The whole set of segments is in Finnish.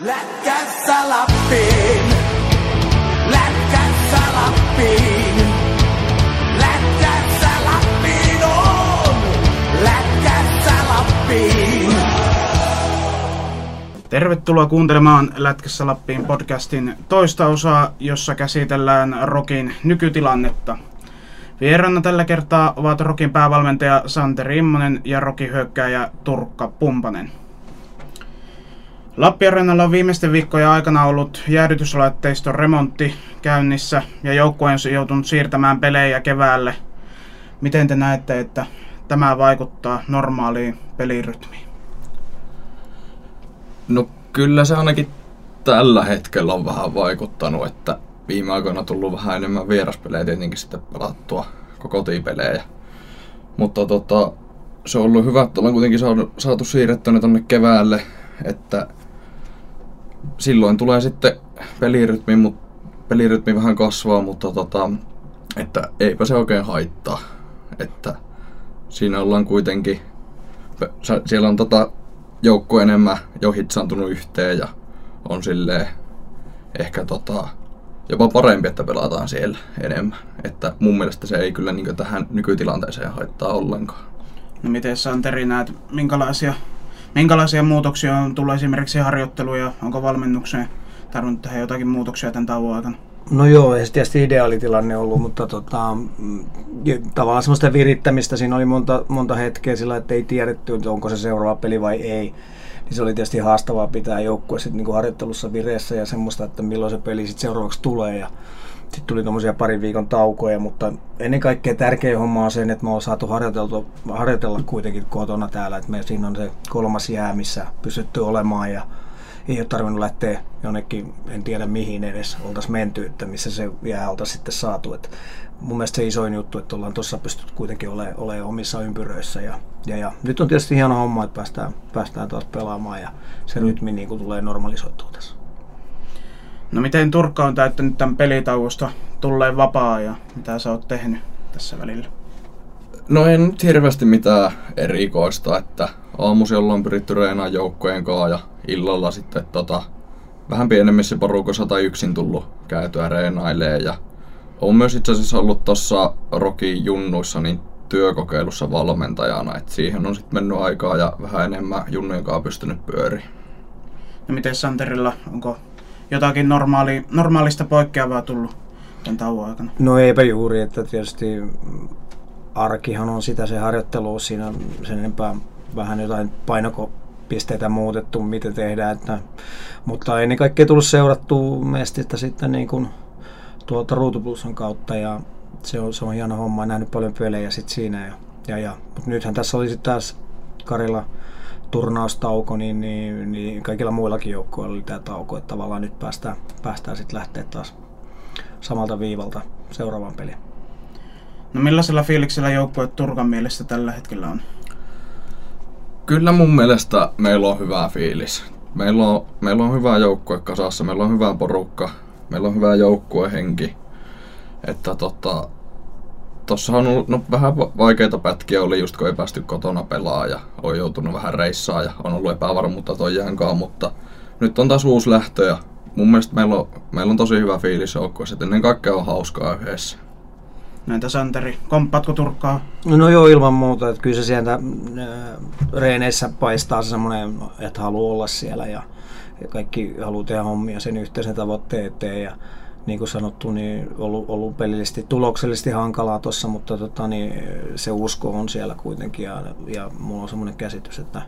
Lappiin, Lappiin, Lappiin on, Lappiin. Tervetuloa kuuntelemaan Lätkässä Lappiin podcastin toista osaa, jossa käsitellään Rokin nykytilannetta. Vieraana tällä kertaa ovat Rokin päävalmentaja Santeri Immonen ja Rokin hyökkääjä Turkka Pumpanen. Lappiarenalla on viimeisten viikkojen aikana ollut jäädytyslaitteiston remontti käynnissä ja joukkue on joutunut siirtämään pelejä keväälle. Miten te näette, että tämä vaikuttaa normaaliin pelirytmiin? No kyllä se ainakin tällä hetkellä on vähän vaikuttanut, että viime aikoina on tullut vähän enemmän vieraspelejä tietenkin sitten pelattua kotipelejä. Mutta tota, se on ollut hyvä, että ollaan kuitenkin saatu, ne tonne keväälle, että silloin tulee sitten pelirytmi, mut, pelirytmi vähän kasvaa, mutta tota, että eipä se oikein haittaa. Että siinä ollaan kuitenkin, siellä on tota joukko enemmän jo hitsaantunut yhteen ja on silleen ehkä tota, jopa parempi, että pelataan siellä enemmän. Että mun mielestä se ei kyllä niin tähän nykytilanteeseen haittaa ollenkaan. No miten Santeri näet, minkälaisia, minkälaisia muutoksia on tullut esimerkiksi harjoitteluja, onko valmennukseen tarvinnut tehdä jotakin muutoksia tämän tauon aikana? No joo, ei se tietysti ideaalitilanne ollut, mutta tota, mm, tavallaan semmoista virittämistä siinä oli monta, monta hetkeä sillä, että ei tiedetty, että onko se seuraava peli vai ei. Niin se oli tietysti haastavaa pitää joukkue sitten niin harjoittelussa vireessä ja semmoista, että milloin se peli sitten seuraavaksi tulee. Ja sitten tuli tuommoisia parin viikon taukoja, mutta ennen kaikkea tärkeä homma on se, että me ollaan saatu harjoitella kuitenkin kotona täällä, että me siinä on se kolmas jää, missä pystytty olemaan ja ei ole tarvinnut lähteä jonnekin, en tiedä mihin edes oltaisiin menty, että missä se jää oltaisiin sitten saatu. Et mun mielestä se isoin juttu, että ollaan tuossa pystytty kuitenkin olemaan, olemaan omissa ympyröissä. Ja, ja, ja, nyt on tietysti hieno homma, että päästään, päästään taas pelaamaan ja se rytmi niin kuin tulee normalisoitua tässä. No miten Turkka on täyttänyt tämän pelitauosta tulleen vapaa ja mitä sä oot tehnyt tässä välillä? No ei nyt hirveästi mitään erikoista, että aamusi ollaan pyritty reenaan joukkojen kanssa ja illalla sitten tota, vähän pienemmissä porukoissa tai yksin tullut käytyä reenailee ja on myös itse asiassa ollut tuossa Rokin junnuissa niin työkokeilussa valmentajana, että siihen on sitten mennyt aikaa ja vähän enemmän junnujen kanssa pystynyt pyöriin. No miten Santerilla, onko jotakin normaali, normaalista poikkeavaa tullut tämän tauon aikana? No eipä juuri, että tietysti arkihan on sitä se harjoittelu siinä sen enempää vähän jotain painokopisteitä muutettu, mitä tehdään. Että, mutta ennen kaikkea tullut seurattua mestistä sitten niin kuin tuolta Ruutuplussan kautta ja se on, se on hieno homma. Nähnyt paljon pelejä sitten siinä. Ja, ja, ja. Mutta nythän tässä oli sitten taas Karilla turnaustauko, niin, niin, niin kaikilla muillakin joukkueilla oli tämä tauko, että tavallaan nyt päästään, päästään sitten lähteä taas samalta viivalta seuraavaan peliin. No millaisella fiiliksellä joukkue Turkan mielestä tällä hetkellä on? Kyllä mun mielestä meillä on hyvä fiilis. Meillä on, meillä on hyvä joukkue kasassa, meillä on hyvä porukka, meillä on hyvä joukkuehenki. Että tota, tossa on ollut no, vähän vaikeita pätkiä oli just kun ei päästy kotona pelaa ja on joutunut vähän reissaa ja on ollut epävarmuutta toijankaan, mutta nyt on taas uusi lähtö ja mun mielestä meillä on, meillä on tosi hyvä fiilis joukkueessa, että ennen kaikkea on hauskaa yhdessä. Näitä Santeri, komppaatko Turkkaa? No joo, ilman muuta. Että kyllä se sieltä äh, reeneissä paistaa se semmoinen, että haluaa olla siellä ja, ja kaikki haluaa tehdä hommia sen yhteisen tavoitteen eteen. Ja niin kuin sanottu, niin ollut, ollut pelillisesti, tuloksellisesti hankalaa tuossa, mutta tota, niin, se usko on siellä kuitenkin ja, ja mulla on semmoinen käsitys, että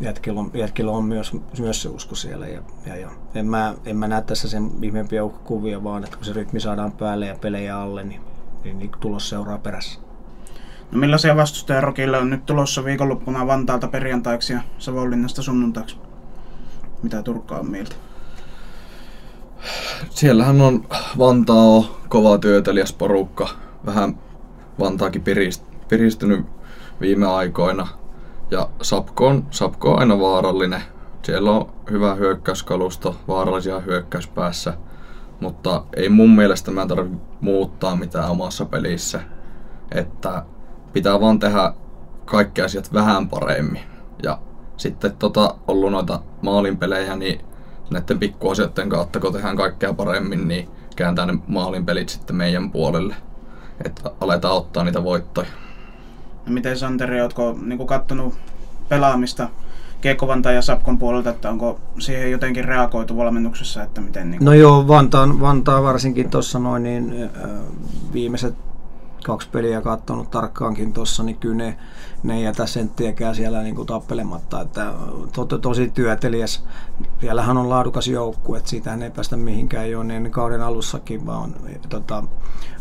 jätkillä on, jätkillä on myös, myös se usko siellä. Ja, ja, ja. En, mä, en mä näe tässä sen ihmeempiä uhkakuvia, vaan että kun se rytmi saadaan päälle ja pelejä alle, niin niin, niin tulos seuraa perässä. No millaisia vastustajia Rokille on nyt tulossa viikonloppuna Vantaalta perjantaiksi ja Savonlinnasta sunnuntaiksi? Mitä Turkka on mieltä? Siellähän on Vantaa kova työtelijäs porukka. Vähän Vantaakin piristynyt viime aikoina. Ja Sapko on, Sapko on aina vaarallinen. Siellä on hyvä hyökkäyskalusto, vaarallisia hyökkäyspäässä – mutta ei mun mielestä mä tarvitse muuttaa mitään omassa pelissä. Että pitää vaan tehdä kaikki asiat vähän paremmin. Ja sitten tota, ollut noita maalinpelejä, niin näiden pikkuasioiden kautta, kun tehdään kaikkea paremmin, niin kääntää ne maalin pelit sitten meidän puolelle. Että aletaan ottaa niitä voittoja. No miten Santeri, ootko niin kattonut pelaamista Kiekko-Vantaan ja Sapkon puolelta, että onko siihen jotenkin reagoitu valmennuksessa, että miten... Niin No joo, Vantaan, Vantaa varsinkin tuossa noin, niin äh, viimeiset kaksi peliä katsonut tarkkaankin tuossa, niin kyllä ne, ne ei jätä senttiäkään siellä niin kuin tappelematta. Että to, to, tosi työtelijäs. Siellähän on laadukas joukku, että siitä ei päästä mihinkään jo niin kauden alussakin, vaan tota,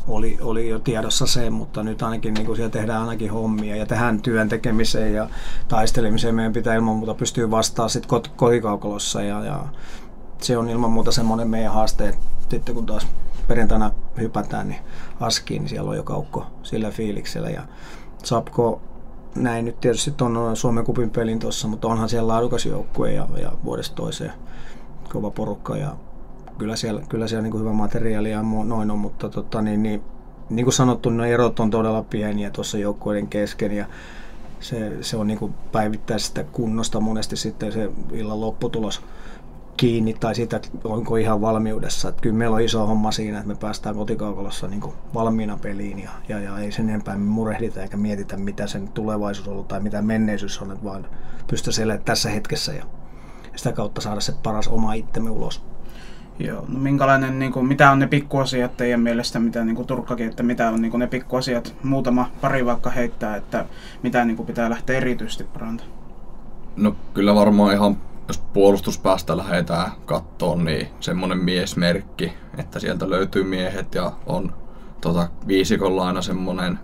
oli, oli jo tiedossa se, mutta nyt ainakin niin kuin siellä tehdään ainakin hommia ja tehdään työn tekemiseen ja taistelemiseen meidän pitää ilman muuta pystyä vastaamaan sitten kot, kotikaukolossa ja, ja se on ilman muuta semmoinen meidän haaste, että sitten kun taas perjantaina hypätään niin askiin, niin siellä on jo kaukko sillä fiiliksellä. Ja Sapko näin nyt tietysti on Suomen kupin pelin tuossa, mutta onhan siellä laadukas joukkue ja, ja vuodesta toiseen kova porukka. Ja kyllä siellä, kyllä siellä niin kuin hyvä materiaali ja noin on, mutta tota, niin, niin, niin kuin sanottu, ne erot on todella pieniä tuossa joukkueiden kesken. Ja se, se on niin päivittäisestä kunnosta monesti sitten se illan lopputulos kiinni tai siitä, että onko ihan valmiudessa. Että kyllä meillä on iso homma siinä, että me päästään kotikaukalossa niin valmiina peliin ja, ja, ja, ei sen enempää murehdita eikä mietitä, mitä sen tulevaisuus on ollut tai mitä menneisyys on, että vaan pystyisi elämään tässä hetkessä ja sitä kautta saada se paras oma itsemme ulos. Joo, no minkälainen, niin kuin, mitä on ne pikkuasiat teidän mielestä, mitä niin kuin Turkkakin, että mitä on niin kuin ne pikkuasiat, muutama pari vaikka heittää, että mitä niin kuin pitää lähteä erityisesti parantamaan? No kyllä varmaan ihan jos puolustuspäästä lähdetään kattoon, niin semmonen miesmerkki, että sieltä löytyy miehet ja on tota, viisikolla aina semmonen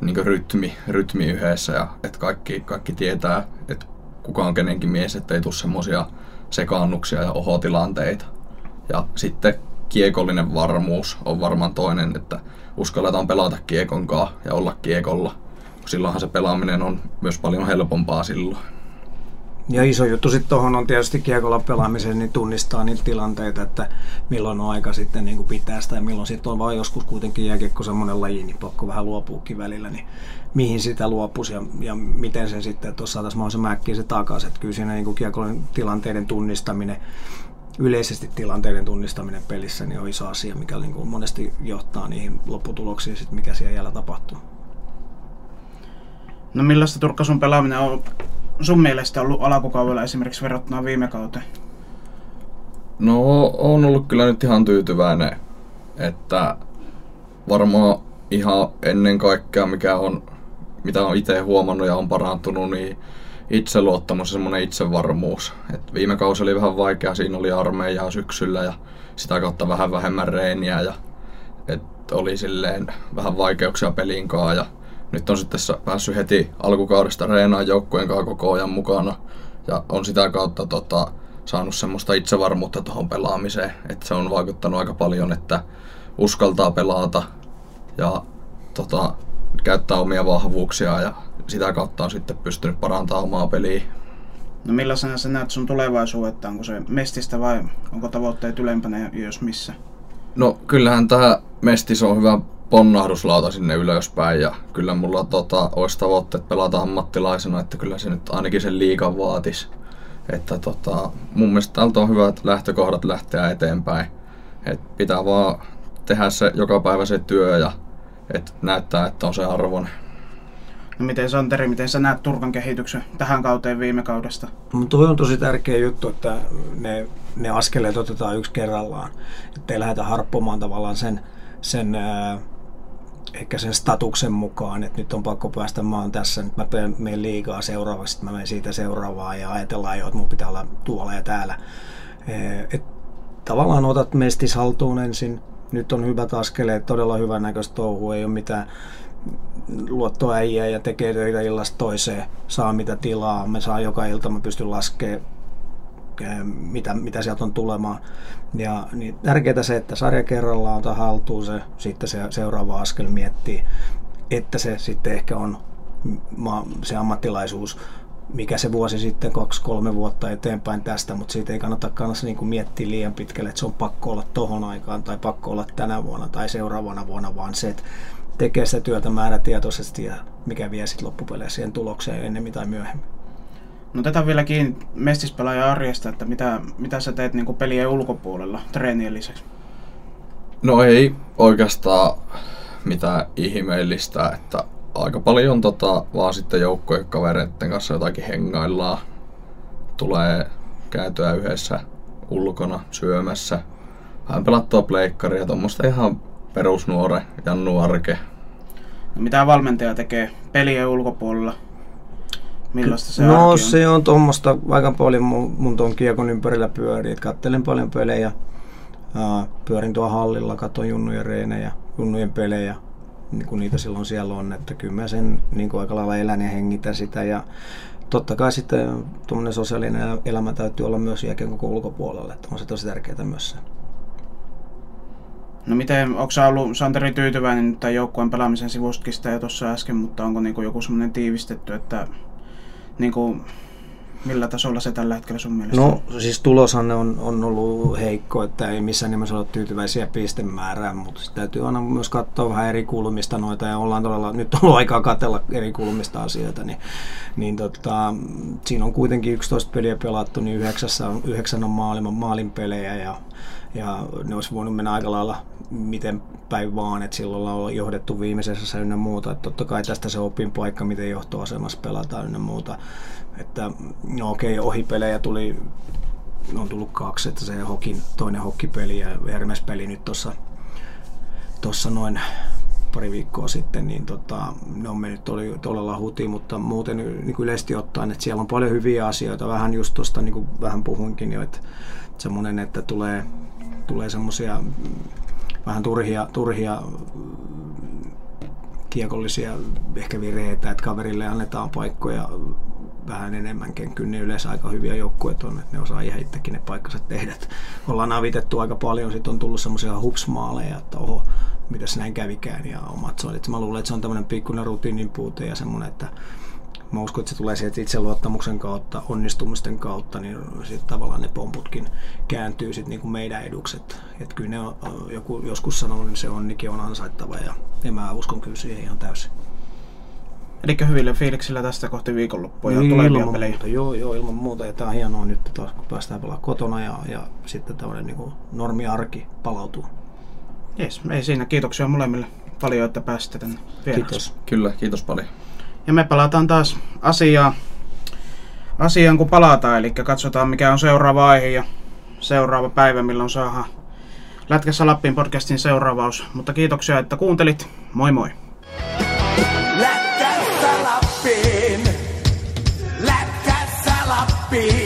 niin rytmi, rytmi yhdessä ja että kaikki, kaikki tietää, että kuka on kenenkin mies, ettei tule semmosia sekaannuksia ja ohotilanteita. Ja sitten kiekollinen varmuus on varmaan toinen, että uskalletaan pelata kiekonkaa ja olla kiekolla. Silloinhan se pelaaminen on myös paljon helpompaa silloin. Ja iso juttu sitten tuohon on tietysti kiekolla pelaamiseen, niin tunnistaa niitä tilanteita, että milloin on aika sitten niin kuin pitää sitä ja milloin sitten on vaan joskus kuitenkin jääkiekko semmoinen laji, niin pakko vähän luopuukin välillä, niin mihin sitä luopuisi ja, ja miten se sitten, tuossa saataisiin mahdollisimman äkkiä se takaisin. Että kyllä siinä niin kuin kiekollinen tilanteiden tunnistaminen, yleisesti tilanteiden tunnistaminen pelissä niin on iso asia, mikä niin kuin monesti johtaa niihin lopputuloksiin, sit mikä siellä jäljellä tapahtuu. No millaista Turkka sun pelaaminen on sun mielestä ollut alkukaudella esimerkiksi verrattuna viime kauteen? No, on ollut kyllä nyt ihan tyytyväinen, että varmaan ihan ennen kaikkea, mikä on, mitä on itse huomannut ja on parantunut, niin itseluottamus ja semmoinen itsevarmuus. Et viime kausi oli vähän vaikea, siinä oli armeijaa syksyllä ja sitä kautta vähän vähemmän reeniä ja et oli silleen vähän vaikeuksia pelinkaan ja nyt on sitten päässyt heti alkukaudesta reenaan joukkueen kanssa koko ajan mukana ja on sitä kautta tota, saanut semmoista itsevarmuutta tuohon pelaamiseen, että se on vaikuttanut aika paljon, että uskaltaa pelata ja tota, käyttää omia vahvuuksia ja sitä kautta on sitten pystynyt parantamaan omaa peliä. No millaisena sä näet sun tulevaisuutta? Onko se mestistä vai onko tavoitteet ylempänä ja jos missä? No kyllähän tämä mestis on hyvä ponnahduslauta sinne ylöspäin ja kyllä mulla tota, olisi tavoitteet pelata ammattilaisena, että kyllä se nyt ainakin sen liikan vaatis. Että tota, mun mielestä täältä on hyvät lähtökohdat lähteä eteenpäin. Et pitää vaan tehdä se joka päivä se työ ja et näyttää, että on se arvon. No miten Santeri, miten sä näet Turkan kehityksen tähän kauteen viime kaudesta? No tuo on tosi tärkeä juttu, että ne, ne askeleet otetaan yksi kerrallaan. Että ei lähdetä harppomaan tavallaan sen, sen ää, ehkä sen statuksen mukaan, että nyt on pakko päästä, mä oon tässä, nyt mä menen liikaa seuraavaksi, mä menen siitä seuraavaan ja ajatellaan jo, että mun pitää olla tuolla ja täällä. Et tavallaan otat mestis haltuun ensin, nyt on hyvät askeleet, todella hyvän näköistä touhu, ei ole mitään luottoäijää ja tekee töitä illasta toiseen, saa mitä tilaa, me saa joka ilta, mä pystyn laskemaan mitä, mitä sieltä on tulemaan. Ja niin tärkeää se, että sarja kerrallaan ottaa haltuun se, sitten se seuraava askel miettii, että se sitten ehkä on se ammattilaisuus, mikä se vuosi sitten, kaksi-kolme vuotta eteenpäin tästä, mutta siitä ei kannata kannassa niin kuin miettiä liian pitkälle, että se on pakko olla tohon aikaan tai pakko olla tänä vuonna tai seuraavana vuonna, vaan se, että tekee sitä työtä määrätietoisesti ja mikä vie sitten loppupeleissä siihen tulokseen ennemmin tai myöhemmin. No otetaan vielä kiinni mestispelaajan arjesta, että mitä, mitä sä teet niin pelien ulkopuolella treenien lisäksi? No ei oikeastaan mitään ihmeellistä, että aika paljon tota, vaan sitten joukkojen kavereiden kanssa jotakin hengaillaan. Tulee käytyä yhdessä ulkona syömässä. Vähän pelattua pleikkaria, tuommoista ihan perusnuore ja nuorke. No, mitä valmentaja tekee pelien ulkopuolella? Millaista se no on? se on tuommoista, aika paljon mun, mun tuon kiekon ympärillä pyörii, että kattelen paljon pelejä, ää, pyörin tuolla hallilla, katson junnujen reenejä, junnujen pelejä, niin kun niitä silloin siellä on, että kyllä mä sen niin kuin aika lailla elän ja hengitän sitä ja totta kai sitten tuommoinen sosiaalinen elä- elämä täytyy olla myös jääkien koko ulkopuolella, että on se tosi tärkeää myös se. No miten, onko sä ollut Santeri tyytyväinen tämän joukkueen pelaamisen sivustakin sitä jo tuossa äsken, mutta onko niinku joku semmoinen tiivistetty, että niinku, millä tasolla se tällä hetkellä sun mielestä No siis tuloshan on, on ollut heikko, että ei missään nimessä ole tyytyväisiä pistemäärään, mutta täytyy aina myös katsoa vähän eri kulmista noita ja ollaan todella, nyt on ollut aikaa katsella eri kulmista asioita, niin, niin tota, siinä on kuitenkin 11 peliä pelattu, niin yhdeksässä on, yhdeksän on maailman maalin pelejä ja, ja ne olisi voinut mennä aika lailla miten päin vaan, että silloin on johdettu viimeisessä ynnä muuta. Että totta kai tästä se opin paikka, miten johtoasemassa pelataan ynnä muuta. Että no okei, ohipelejä tuli, on tullut kaksi, että se hokin, toinen hokkipeli ja Hermes-peli nyt tuossa tossa noin pari viikkoa sitten, niin tota, ne on mennyt todella, todella hutiin, mutta muuten niin kuin yleisesti ottaen, että siellä on paljon hyviä asioita. Vähän just tuosta, niin kuin vähän puhuinkin jo, että semmoinen, että tulee, tulee semmoisia mm, vähän turhia, turhia mm, kiekollisia ehkä vireitä, että kaverille annetaan paikkoja vähän enemmänkin. Kyllä ne yleensä aika hyviä joukkueet on, että ne osaa ihan itsekin ne paikkansa tehdä. Ollaan avitettu aika paljon, sitten on tullut semmoisia hupsmaaleja, että oho, mitäs näin kävikään ja omat soidit. Mä luulen, että se on tämmöinen pikkuinen rutiinin puute ja semmoinen, että mä uskon, että se tulee sieltä itseluottamuksen kautta, onnistumisten kautta, niin sitten tavallaan ne pomputkin kääntyy sitten niinku meidän edukset. Että kyllä ne on, joku joskus sanonut, niin se onnikin on ansaittava ja, ja mä uskon kyllä siihen ihan täysin. Eli hyvillä fiiliksillä tästä kohti viikonloppua ja Niin, tulevia ilman pelejä. Muuta, joo, joo, ilman muuta. Ja tää on hienoa nyt taas, kun päästään pelaamaan kotona ja, ja sitten tämmöinen niin normiarki palautuu. Jes, ei siinä. Kiitoksia molemmille paljon, että pääsitte tänne vieraaksi. Kiitos. Kyllä, kiitos paljon. Ja me palataan taas asiaan, asiaan kun palataan, eli katsotaan mikä on seuraava aihe ja seuraava päivä, milloin saadaan Lätkässä Lappiin podcastin seuraavaus. Mutta kiitoksia, että kuuntelit. Moi moi! Lätkässä Lappiin. Lätkässä Lappiin.